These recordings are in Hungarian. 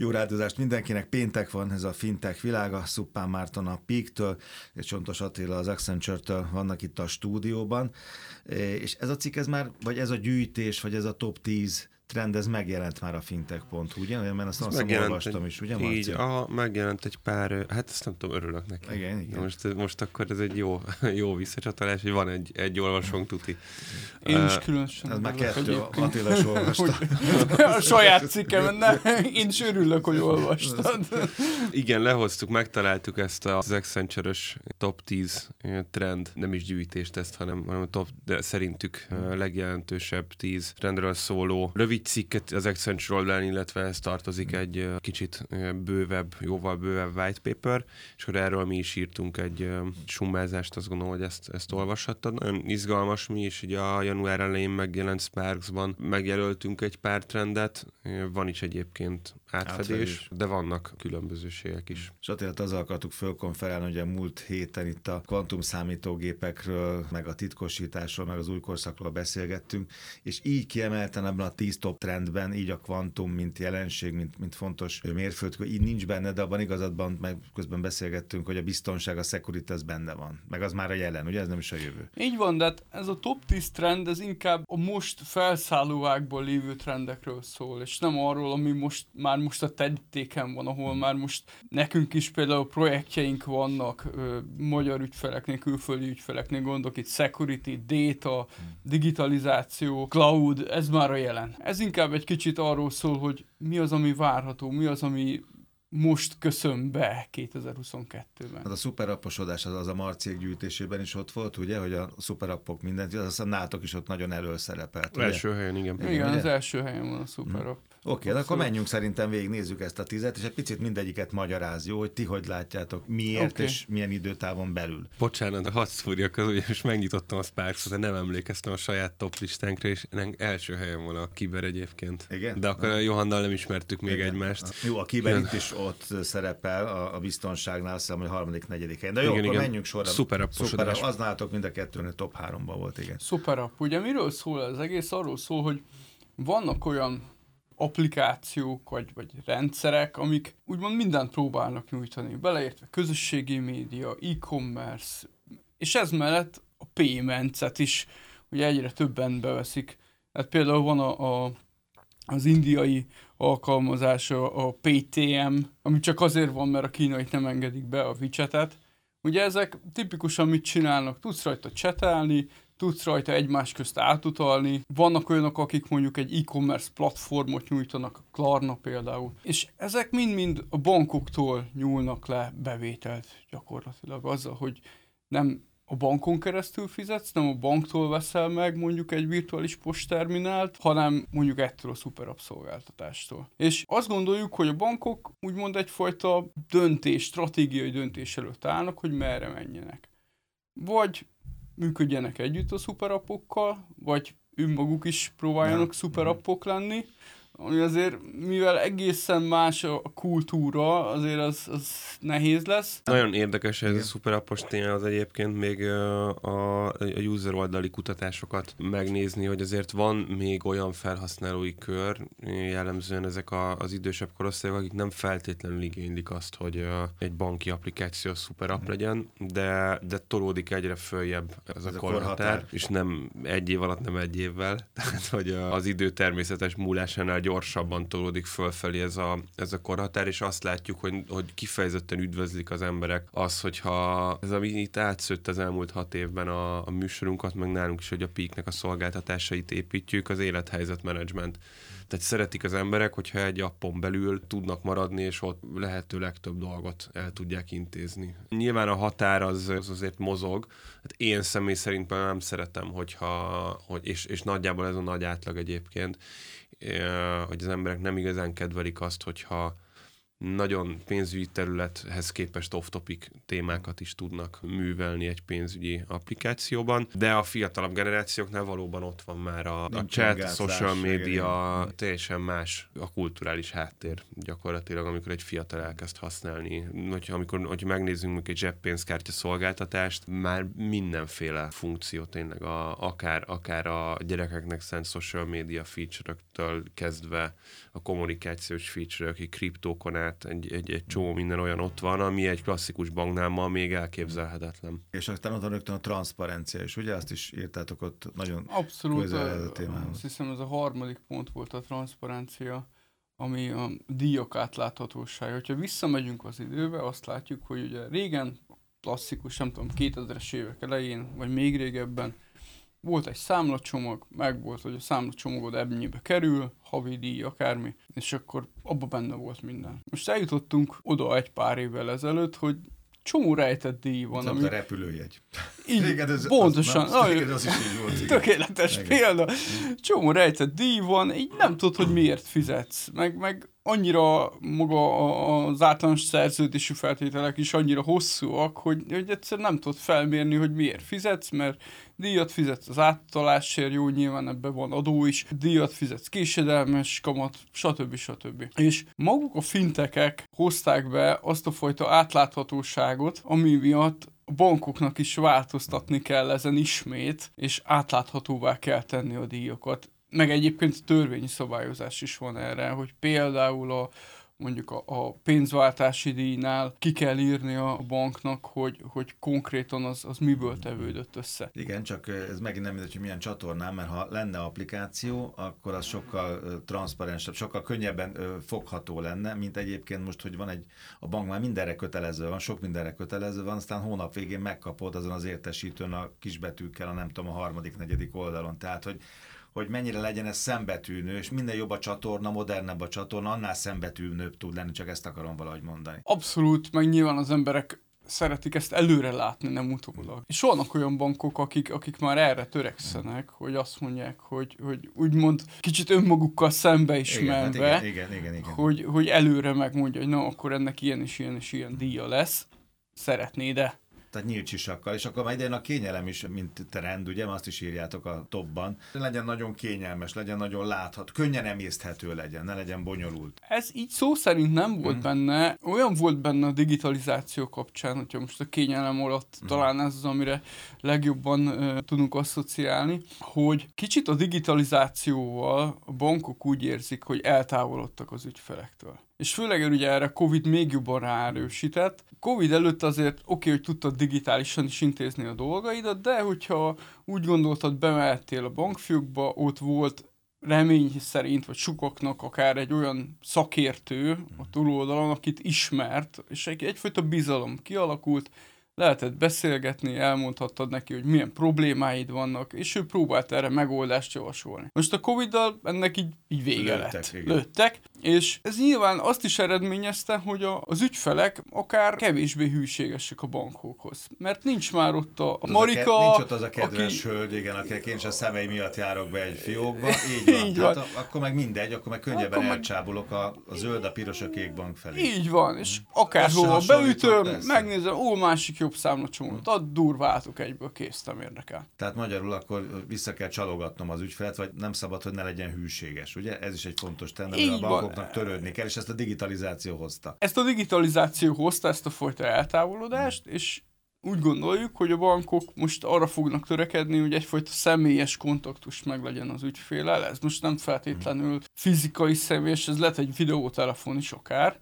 Jó rádozást mindenkinek. Péntek van ez a fintech világa. Szuppán Márton a Peak-től, és Csontos Attila az Accenture-től vannak itt a stúdióban. És ez a cikk, ez már, vagy ez a gyűjtés, vagy ez a top 10 trend, ez megjelent már a fintech.hu, ugye? Mert azt, azt olvastam is, ugye Marci? Így, aha, megjelent egy pár, hát ezt nem tudom, örülök neki. Igen, igen. Most, most akkor ez egy jó, jó visszacsatolás, hogy van egy, egy olvasónk tuti. Én is különösen. Ez már kettő, Attila is olvasta. a saját cikkem, ne, én is örülök, hogy olvastad. igen, lehoztuk, megtaláltuk ezt az accenture top 10 trend, nem is gyűjtést ezt, hanem, hanem a top, de szerintük legjelentősebb 10 trendről szóló rövid egy cikket az Accenture oldalán, illetve ez tartozik egy kicsit bővebb, jóval bővebb white paper, és akkor erről mi is írtunk egy summázást, azt gondolom, hogy ezt, ezt olvashattad. Nagyon izgalmas mi is, ugye a január elején megjelent Sparksban megjelöltünk egy pár trendet, van is egyébként átfedés, átfedés. de vannak különbözőségek is. És Attila, azzal akartuk fölkonferálni, hogy a múlt héten itt a kvantum számítógépekről, meg a titkosításról, meg az új korszakról beszélgettünk, és így kiemelten ebben a tíz top trendben, így a kvantum, mint jelenség, mint, mint fontos mérföldkő, így nincs benne, de abban igazadban, meg közben beszélgettünk, hogy a biztonság, a security, benne van. Meg az már a jelen, ugye? Ez nem is a jövő. Így van, de hát ez a top 10 trend, ez inkább a most felszállóákból lévő trendekről szól, és nem arról, ami most már most a terítéken van, ahol már most nekünk is például projektjeink vannak, ö, magyar ügyfeleknél, külföldi ügyfeleknél, gondok itt security, data, digitalizáció, cloud, ez már a jelen. Ez inkább egy kicsit arról szól, hogy mi az, ami várható, mi az, ami most köszön be 2022-ben. Hát a szuperapposodás az, az a marciek gyűjtésében is ott volt, ugye, hogy a szuperappok mindent, az a nátok is ott nagyon előszerepelt. Első helyen, igen. Igen, igen az első helyen van a szuperapp. Hmm. Oké, okay, akkor menjünk szerintem végig, nézzük ezt a tizet, és egy picit mindegyiket magyaráz, jó, hogy ti hogy látjátok, miért okay. és milyen időtávon belül. Bocsánat, a hadd szúrjak az, hogy most megnyitottam a sparks de nem emlékeztem a saját top listánkra, és első helyen van a kiber egyébként. Igen? De akkor a Johannal nem ismertük még Igen. egymást. Jó, a kiber itt is ott szerepel a, a biztonságnál, azt hiszem, hogy harmadik, negyedik helyen. De jó, igen, akkor igen. menjünk sorra. Szuper Szuper Az nálatok mind a kettőnél top háromban volt, igen. Szuper Ugye miről szól az egész? Arról szól, hogy vannak olyan applikációk vagy, vagy rendszerek, amik úgymond mindent próbálnak nyújtani, beleértve közösségi média, e-commerce, és ez mellett a payments-et is ugye egyre többen beveszik. Hát például van a, a, az indiai alkalmazás, a, a PTM, ami csak azért van, mert a kínai nem engedik be a WeChat-et. Ugye ezek tipikusan mit csinálnak? Tudsz rajta csetelni, tudsz rajta egymás közt átutalni. Vannak olyanok, akik mondjuk egy e-commerce platformot nyújtanak, a Klarna például, és ezek mind-mind a bankoktól nyúlnak le bevételt gyakorlatilag azzal, hogy nem a bankon keresztül fizetsz, nem a banktól veszel meg mondjuk egy virtuális postterminált, hanem mondjuk ettől a superapp szolgáltatástól. És azt gondoljuk, hogy a bankok úgymond egyfajta döntés, stratégiai döntés előtt állnak, hogy merre menjenek. Vagy működjenek együtt a szuperappokkal, vagy önmaguk is próbáljanak ja. szuperappok lenni, ami azért, mivel egészen más a kultúra, azért az, az nehéz lesz. Nagyon érdekes ez a szuperappos téma az egyébként még a, a user oldali kutatásokat megnézni, hogy azért van még olyan felhasználói kör, jellemzően ezek a, az idősebb korosztályok, akik nem feltétlenül igénylik azt, hogy egy banki applikáció szuperapp legyen, de, de tolódik egyre följebb ez, ez a korhatár, korhatár, és nem egy év alatt, nem egy évvel. Tehát, hogy az idő természetes múlásánál gyorsabban tolódik fölfelé ez a, ez a korhatár, és azt látjuk, hogy, hogy kifejezetten üdvözlik az emberek az, hogyha ez, ami itt átszőtt az elmúlt hat évben a, a műsorunkat, meg nálunk is, hogy a Peaknek a szolgáltatásait építjük, az élethelyzet menedzsment. Tehát szeretik az emberek, hogyha egy appon belül tudnak maradni, és ott lehető legtöbb dolgot el tudják intézni. Nyilván a határ az, az azért mozog. Hát én személy szerint nem szeretem, hogyha, hogy, és, és nagyjából ez a nagy átlag egyébként, hogy az emberek nem igazán kedvelik azt, hogyha nagyon pénzügyi területhez képest off-topic témákat is tudnak művelni egy pénzügyi applikációban, de a fiatalabb generációknál valóban ott van már a, a chat, social media, teljesen más a kulturális háttér gyakorlatilag, amikor egy fiatal elkezd használni. Hogyha, amikor, hogyha megnézzünk egy zseppénzkártya szolgáltatást, már mindenféle funkció tényleg, a, akár, akár a gyerekeknek szent social media feature-öktől kezdve a kommunikációs feature-ök, kriptókon át, egy, egy, egy csomó minden olyan ott van, ami egy klasszikus banknál ma még elképzelhetetlen. És aztán ott van rögtön a transzparencia is, ugye? Azt is írtátok ott nagyon Abszolút, közel a témához. Azt hiszem ez a harmadik pont volt a transzparencia, ami a díjak átláthatósága. Ha visszamegyünk az időbe, azt látjuk, hogy ugye régen klasszikus, nem tudom, 2000-es évek elején, vagy még régebben volt egy számlacsomag, meg volt, hogy a számlacsomagod ennyibe kerül, havi díj, akármi, és akkor abban benne volt minden. Most eljutottunk oda egy pár évvel ezelőtt, hogy csomó rejtett díj van. ami... a repülőjegy. Így, Régen ez, pontosan. Az, az, az is így volt. Tökéletes igen. példa. Csomó rejtett díj van, így nem tudod, hogy miért fizetsz. Meg, meg annyira maga az általános szerződésű feltételek is annyira hosszúak, hogy, hogy egyszerűen nem tudod felmérni, hogy miért fizetsz, mert díjat fizetsz az áttalásért, jó, nyilván ebben van adó is, díjat fizetsz késedelmes kamat, stb. stb. És maguk a fintekek hozták be azt a fajta átláthatóságot, ami miatt a bankoknak is változtatni kell ezen ismét, és átláthatóvá kell tenni a díjakat meg egyébként törvényi szabályozás is van erre, hogy például a, mondjuk a, a pénzváltási díjnál ki kell írni a banknak, hogy, hogy konkrétan az, az miből tevődött össze. Igen, csak ez megint nem mindegy, hogy milyen csatornán, mert ha lenne applikáció, akkor az sokkal transzparensebb, sokkal könnyebben fogható lenne, mint egyébként most, hogy van egy, a bank már mindenre kötelező van, sok mindenre kötelező van, aztán hónap végén megkapod azon az értesítőn a kisbetűkkel, a nem tudom, a harmadik, negyedik oldalon. Tehát, hogy hogy mennyire legyen ez szembetűnő, és minden jobb a csatorna, modernebb a csatorna, annál szembetűnőbb tud lenni, csak ezt akarom valahogy mondani. Abszolút, meg nyilván az emberek szeretik ezt előre látni, nem utólag. És vannak olyan bankok, akik, akik már erre törekszenek, hogy azt mondják, hogy, hogy úgymond kicsit önmagukkal szembe ismerve, igen, hát igen, igen, igen, igen. Hogy, hogy előre megmondja, hogy na, akkor ennek ilyen és ilyen és ilyen díja lesz, szeretné, de tehát nyílt sisakkal, és akkor majd a kényelem is, mint trend, ugye, azt is írjátok a topban. Legyen nagyon kényelmes, legyen nagyon látható, könnyen emészthető legyen, ne legyen bonyolult. Ez így szó szerint nem volt mm. benne, olyan volt benne a digitalizáció kapcsán, hogyha most a kényelem alatt mm. talán ez az, amire legjobban uh, tudunk asszociálni, hogy kicsit a digitalizációval a bankok úgy érzik, hogy eltávolodtak az ügyfelektől és főleg ugye erre Covid még jobban ráerősített. Covid előtt azért oké, okay, hogy tudtad digitálisan is intézni a dolgaidat, de hogyha úgy gondoltad, bemehettél a bankfiókba, ott volt remény szerint, vagy sukaknak akár egy olyan szakértő a túloldalon, akit ismert, és egy, egyfajta bizalom kialakult, lehetett beszélgetni, elmondhattad neki, hogy milyen problémáid vannak, és ő próbált erre megoldást javasolni. Most a Covid-dal ennek így, így vége Lőttek, lett. Igen. Lőttek, és ez nyilván azt is eredményezte, hogy a, az ügyfelek akár kevésbé hűségesek a bankokhoz. Mert nincs már ott a, a Marika... A ke- nincs ott az a kedves aki... hölgy, igen, akinek én a szemei miatt járok be egy fiókba. Így van. Így van. Hát, akkor meg mindegy, akkor meg könnyebben akkor elcsábulok a, a zöld, a piros, a kék bank felé. Így van, és akárhova beütöm, megnézem, ó, másik jobb számlacsomót, ad durvátok egyből, késztem érdekel. Tehát magyarul akkor vissza kell csalogatnom az ügyfelet, vagy nem szabad, hogy ne legyen hűséges, ugye? Ez is egy fontos tenne, a bankoknak törődni kell, és ezt a digitalizáció hozta. Ezt a digitalizáció hozta, ezt a folyta eltávolodást, és úgy gondoljuk, hogy a bankok most arra fognak törekedni, hogy egyfajta személyes kontaktus meg legyen az ügyfélel. Ez most nem feltétlenül fizikai személyes, ez lehet egy videótelefon is akár,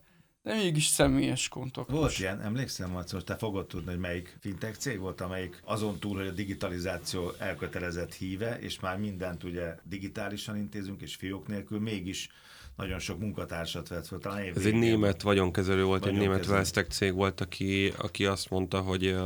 de mégis személyes kontaktus. Volt ilyen, emlékszem, hogy te fogod tudni, hogy melyik fintech cég volt, amelyik azon túl, hogy a digitalizáció elkötelezett híve, és már mindent ugye digitálisan intézünk, és fiók nélkül, mégis nagyon sok munkatársat vett fel. Talán Ez egy német vagyonkezelő volt, egy német Wellstack cég volt, aki, aki azt mondta, hogy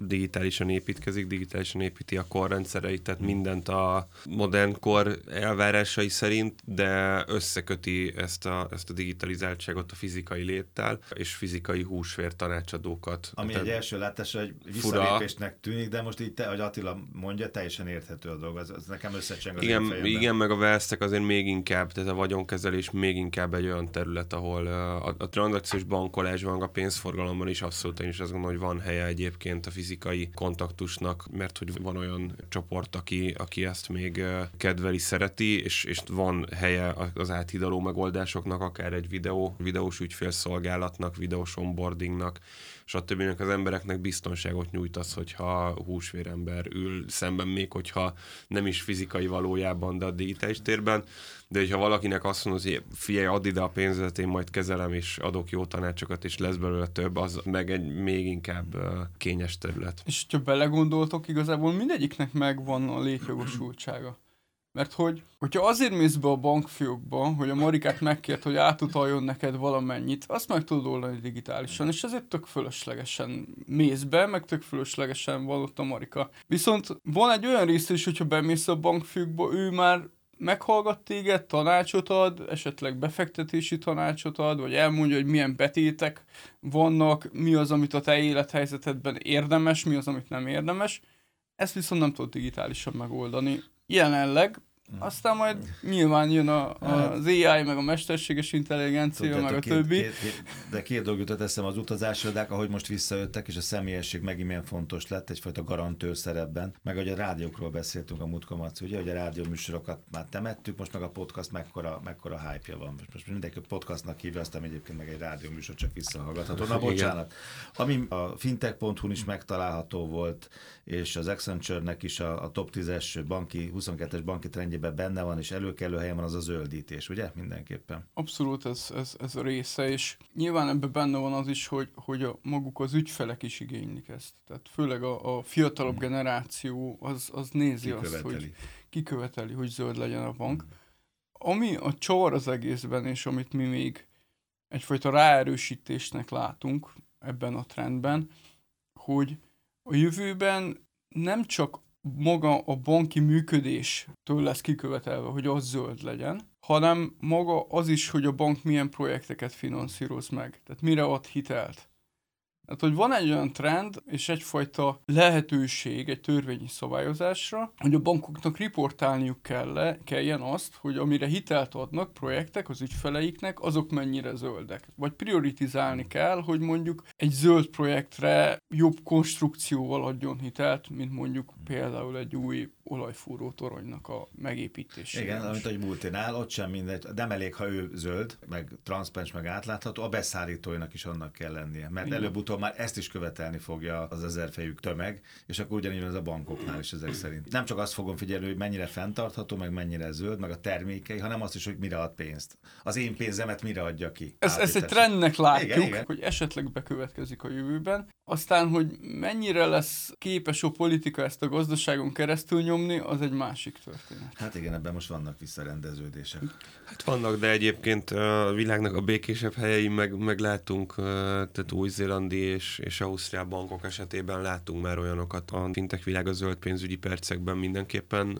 digitálisan építkezik, digitálisan építi a korrendszereit, tehát mindent a modern kor elvárásai szerint, de összeköti ezt a, ezt a digitalizáltságot a fizikai léttel, és fizikai húsvér tanácsadókat. Ami tehát egy első látásra egy visszalépésnek tűnik, de most így te, hogy Attila mondja, teljesen érthető a dolog, az, az nekem összecseng az igen, igen, meg a Wellstack azért még inkább, tehát a vagyonkezelés még inkább egy olyan terület, ahol a, a tranzakciós bankolásban, a pénzforgalomban is abszolút én is azt gondolom, hogy van helye egyébként a fizikai kontaktusnak, mert hogy van olyan csoport, aki, aki ezt még kedveli, szereti, és, és van helye az áthidaló megoldásoknak, akár egy videó, videós ügyfélszolgálatnak, videós onboardingnak, stb. az embereknek biztonságot nyújt az, hogyha húsvérember ül szemben, még hogyha nem is fizikai valójában, de a digitális térben. De hogyha valakinek azt mondod, hogy figyelj, add ide a pénzet, én majd kezelem, és adok jó tanácsokat, és lesz belőle több, az meg egy még inkább kényes terület. És ha belegondoltok, igazából mindegyiknek megvan a létjogosultsága. Mert hogy, hogyha azért mész be a bankfiókba, hogy a Marikát megkért, hogy átutaljon neked valamennyit, azt meg tudod oldani digitálisan, és ezért tök fölöslegesen mész be, meg tök fölöslegesen van ott a Marika. Viszont van egy olyan része is, hogyha bemész a bankfiókba, ő már meghallgat téged, tanácsot ad, esetleg befektetési tanácsot ad, vagy elmondja, hogy milyen betétek vannak, mi az, amit a te élethelyzetedben érdemes, mi az, amit nem érdemes. Ezt viszont nem tudod digitálisan megoldani jelenleg, aztán majd nyilván jön a, a, hát- az AI, meg a mesterséges intelligencia, Tudjátok, meg a két, többi. Két, két, de két dolog jutott eszem az utazásra, de ahogy most visszajöttek, és a személyesség megint milyen fontos lett, egyfajta garantőr szerepben, meg hogy a rádiókról beszéltünk a múltkor, ugye, hogy a rádió műsorokat már temettük, most meg a podcast mekkora, mekkora hype-ja van. Most, most mindenki podcastnak hívja, aztán egyébként meg egy rádió műsor csak visszahallgatható. Na bocsánat. Ami a fintech.hu-n is megtalálható volt, és az Accenture-nek is a, a top 10-es banki, 22-es banki trendjében benne van, és előkelő helyen van az a zöldítés, ugye? Mindenképpen. Abszolút ez, ez, ez a része, és nyilván ebben benne van az is, hogy, hogy a, maguk az ügyfelek is igénylik ezt. Tehát főleg a, a fiatalabb hmm. generáció az, az nézi azt, hogy kiköveteli, hogy zöld legyen a bank. Hmm. Ami a csavar az egészben, és amit mi még egyfajta ráerősítésnek látunk ebben a trendben, hogy a jövőben nem csak maga a banki működéstől lesz kikövetelve, hogy az zöld legyen, hanem maga az is, hogy a bank milyen projekteket finanszíroz meg. Tehát mire ad hitelt. Tehát, hogy van egy olyan trend és egyfajta lehetőség egy törvényi szabályozásra, hogy a bankoknak riportálniuk kell, kelljen azt, hogy amire hitelt adnak projektek az ügyfeleiknek, azok mennyire zöldek. Vagy prioritizálni kell, hogy mondjuk egy zöld projektre jobb konstrukcióval adjon hitelt, mint mondjuk például egy új olajfúró toronynak a megépítése. Igen, amit egy multinál, ott sem mindegy, nem elég, ha ő zöld, meg transzpens, meg átlátható, a beszállítóinak is annak kell lennie. Mert előbb-utóbb már ezt is követelni fogja az ezerfejű tömeg, és akkor ugyanígy az a bankoknál is ezek szerint. Nem csak azt fogom figyelni, hogy mennyire fenntartható, meg mennyire zöld, meg a termékei, hanem azt is, hogy mire ad pénzt. Az én pénzemet mire adja ki. Ez, ezt egy trendnek látjuk, igen, igen. hogy esetleg bekövetkezik a jövőben. Aztán, hogy mennyire lesz képes a politika ezt a gazdaságon keresztül nyomni, az egy másik történet. Hát igen, ebben most vannak visszarendeződések. Hát vannak, de egyébként a világnak a békésebb helyei meg, meg látunk, tehát új-zélandi és, és Ausztriá bankok esetében látunk már olyanokat. A fintech világ a zöld pénzügyi percekben mindenképpen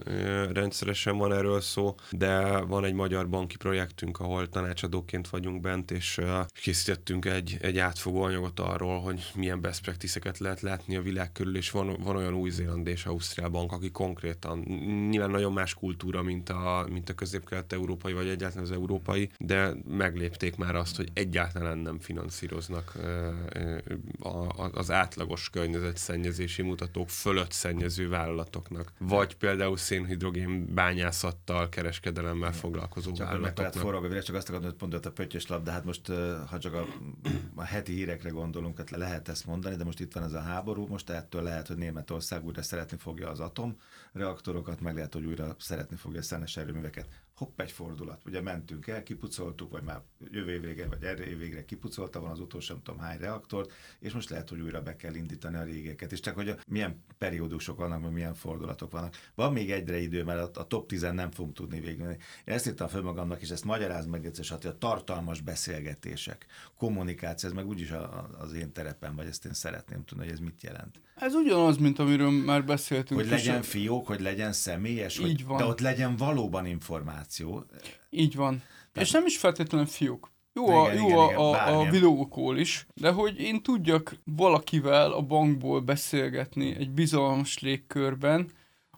rendszeresen van erről szó, de van egy magyar banki projektünk, ahol tanácsadóként vagyunk bent, és készítettünk egy, egy átfogó anyagot arról, hogy milyen best practice-eket lehet látni a világ körül, és van, van olyan új-zéland és Ausztriá bank, aki konkrétan, nyilván nagyon más kultúra, mint a, mint a közép-kelet-európai, vagy egyáltalán az európai, de meglépték már azt, hogy egyáltalán nem finanszíroznak az átlagos környezetszennyezési mutatók fölött szennyező vállalatoknak, vagy például szénhidrogén bányászattal, kereskedelemmel foglalkozó csak vállalatoknak. Csak forog, csak azt akarom, hogy pont a pöttyös lap, de hát most, ha csak a, a heti hírekre gondolunk, hát lehet ezt mondani, de most itt van ez a háború, most ettől lehet, hogy Németország újra szeretni fogja az atomreaktorokat, meg lehet, hogy újra szeretni fogja a szenes erőműveket hopp, egy fordulat. Ugye mentünk el, kipucoltuk, vagy már jövő év végre, vagy erre év végre kipucolta van az utolsó, nem tudom hány reaktort, és most lehet, hogy újra be kell indítani a régeket. És csak, hogy a, milyen periódusok vannak, vagy milyen fordulatok vannak. Van még egyre idő, mert a, a top 10 nem fogunk tudni végül. Én ezt írtam föl magamnak, és ezt magyaráz meg egyszer, hogy a tartalmas beszélgetések, kommunikáció, ez meg úgyis a, a, az én terepen, vagy ezt én szeretném tudni, hogy ez mit jelent. Ez ugyanaz, mint amiről már beszéltünk. Hogy legyen fiók, hogy legyen személyes, Így hogy, van. de ott legyen valóban információ. Így van. Tehát... És nem is feltétlenül fiúk. Jó, igen, a, jó igen, a, a videókól is, de hogy én tudjak valakivel a bankból beszélgetni egy bizalmas légkörben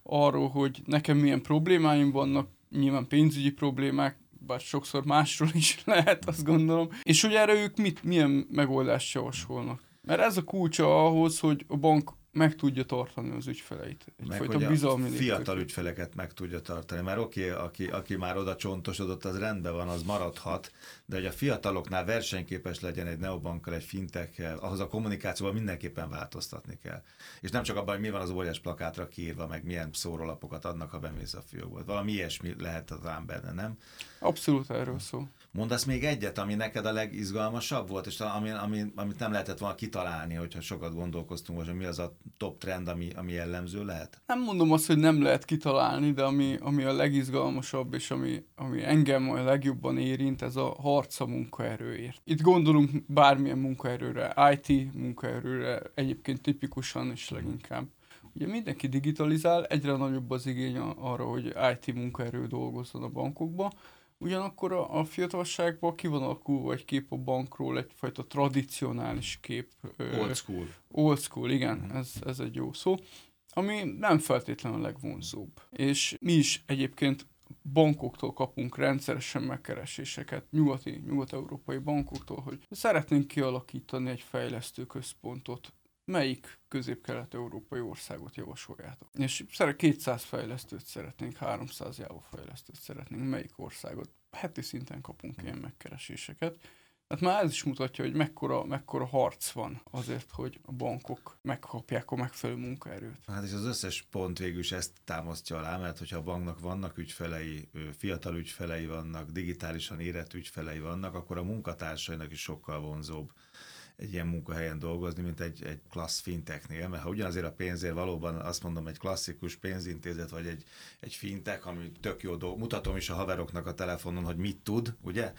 arról, hogy nekem milyen problémáim vannak, nyilván pénzügyi problémák, bár sokszor másról is lehet, azt gondolom. És hogy erre ők mit, milyen megoldást javasolnak? Mert ez a kulcsa ahhoz, hogy a bank meg tudja tartani az ügyfeleit. Egyfajta hogy bizalmi fiatal ügyfeleket meg tudja tartani, mert oké, okay, aki, aki már oda csontosodott, az rendben van, az maradhat, de hogy a fiataloknál versenyképes legyen egy neobankkal, egy fintekkel, ahhoz a kommunikációval mindenképpen változtatni kell. És nem csak abban, hogy mi van az óriás plakátra kiírva, meg milyen szórólapokat adnak, ha bemész a fiókból. Valami ilyesmi lehet az ám benne, nem? Abszolút erről szó. Mondasz még egyet, ami neked a legizgalmasabb volt, és ami, ami, amit nem lehetett volna kitalálni, hogyha sokat gondolkoztunk, hogy mi az a top trend, ami, ami jellemző lehet? Nem mondom azt, hogy nem lehet kitalálni, de ami, ami a legizgalmasabb, és ami, ami engem a legjobban érint, ez a harc a munkaerőért. Itt gondolunk bármilyen munkaerőre, IT munkaerőre, egyébként tipikusan és leginkább. Ugye mindenki digitalizál, egyre nagyobb az igény arra, hogy IT munkaerő dolgozzon a bankokba, Ugyanakkor a, a fiatalságban ki van alakulva egy kép a bankról, egyfajta tradicionális kép. Old school. Old school, igen, mm. ez, ez egy jó szó. Ami nem feltétlenül a legvonzóbb. És mi is egyébként bankoktól kapunk rendszeresen megkereséseket, nyugati, nyugat-európai bankoktól, hogy szeretnénk kialakítani egy fejlesztő központot melyik közép-kelet-európai országot javasoljátok? És 200 fejlesztőt szeretnénk, 300 Java fejlesztőt szeretnénk, melyik országot? Heti szinten kapunk ilyen megkereséseket. Hát már ez is mutatja, hogy mekkora, mekkora harc van azért, hogy a bankok megkapják a megfelelő munkaerőt. Hát és az összes pont végül is ezt támasztja alá, mert hogyha a banknak vannak ügyfelei, fiatal ügyfelei vannak, digitálisan érett ügyfelei vannak, akkor a munkatársainak is sokkal vonzóbb egy ilyen munkahelyen dolgozni, mint egy, egy klassz fintechnél, mert ha ugyanazért a pénzért valóban azt mondom, egy klasszikus pénzintézet, vagy egy, egy fintech, ami tök jó dolog, mutatom is a haveroknak a telefonon, hogy mit tud, ugye?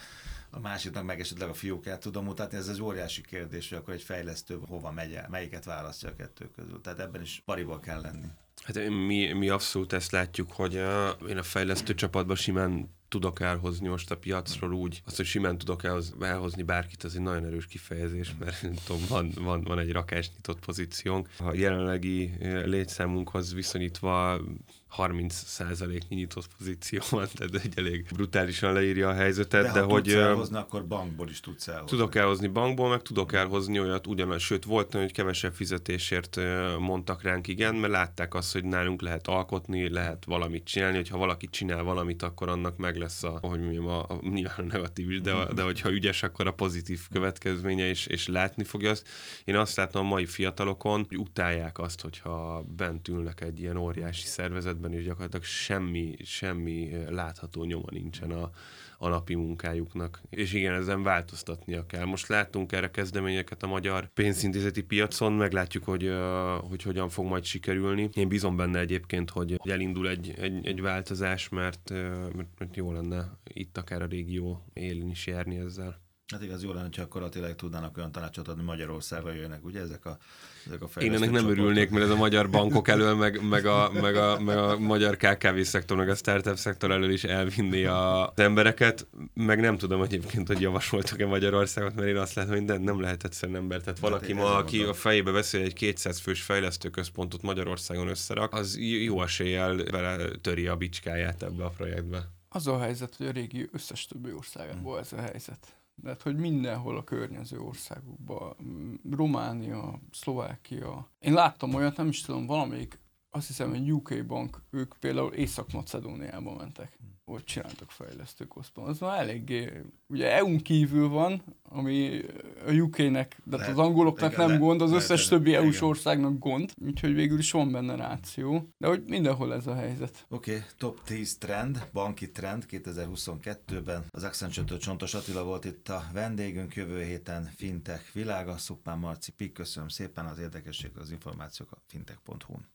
A másiknak meg esetleg a fiókát tudom mutatni, ez egy óriási kérdés, hogy akkor egy fejlesztő hova megy el, melyiket választja a kettő közül. Tehát ebben is pariból kell lenni. Hát mi, mi abszolút ezt látjuk, hogy a, én a fejlesztő csapatban simán tudok elhozni most a piacról úgy, azt, hogy simán tudok elhozni bárkit, az egy nagyon erős kifejezés, mert tudom, van, van, van egy rakás nyitott pozíciónk. A jelenlegi létszámunkhoz viszonyítva 30%-nyi nyitott pozíció van, tehát egy elég brutálisan leírja a helyzetet. De, de ha hogy tudsz elhozni, akkor bankból is tudsz elhozni. Tudok elhozni bankból, meg tudok elhozni olyat ugyanaz, sőt volt hogy kevesebb fizetésért mondtak ránk igen, mert látták azt, hogy nálunk lehet alkotni, lehet valamit csinálni, hogyha valaki csinál valamit, akkor annak meg lesz a, hogy mondjam, a, a nyilván a negatív is, de, de hogyha ügyes, akkor a pozitív következménye is, és látni fogja azt. Én azt látom a mai fiatalokon, hogy utálják azt, hogyha bent ülnek egy ilyen óriási szervezet esetben is gyakorlatilag semmi, semmi látható nyoma nincsen a, a napi munkájuknak. És igen, ezen változtatnia kell. Most láttunk erre kezdeményeket a magyar pénzintézeti piacon, meglátjuk, hogy, hogy hogyan fog majd sikerülni. Én bízom benne egyébként, hogy elindul egy, egy, egy változás, mert, mert, mert jó lenne itt akár a régió élén is járni ezzel. Hát igaz, jó lenne, ha akkor tényleg tudnának olyan tanácsot adni Magyarországra jönnek, ugye ezek a, ezek a Én ennek nem örülnék, mert ez a magyar bankok elől, meg, meg, a, meg, a, meg a magyar KKV szektor, meg a startup szektor elől is elvinni az embereket, meg nem tudom egyébként, hogy javasoltak-e Magyarországot, mert én azt látom, hogy nem lehet egyszerűen ember. Tehát hát valaki ma, aki mondom. a fejébe beszél egy 200 fős fejlesztőközpontot Magyarországon összerak, az jó eséllyel vele töri a bicskáját ebbe a projektbe. Az a helyzet, hogy a régi összes többi országban ez a helyzet de hát, hogy mindenhol a környező országokban, Románia, Szlovákia. Én láttam olyat, nem is tudom, valamelyik, azt hiszem, egy UK bank, ők például Észak-Macedóniába mentek hogy csináltak fejlesztő központ. Az már eléggé, ugye EU-n kívül van, ami a UK-nek, de lehet, az angoloknak igen, nem gond, az lehet, összes többi EU-s országnak gond, úgyhogy végül is van benne ráció, de hogy mindenhol ez a helyzet. Oké, okay, top 10 trend, banki trend 2022-ben. Az Accenture-től Csontos Attila volt itt a vendégünk, jövő héten Fintech világa, Szupán Marci Pik, köszönöm szépen az érdekességet, az információk a fintech.hu-n.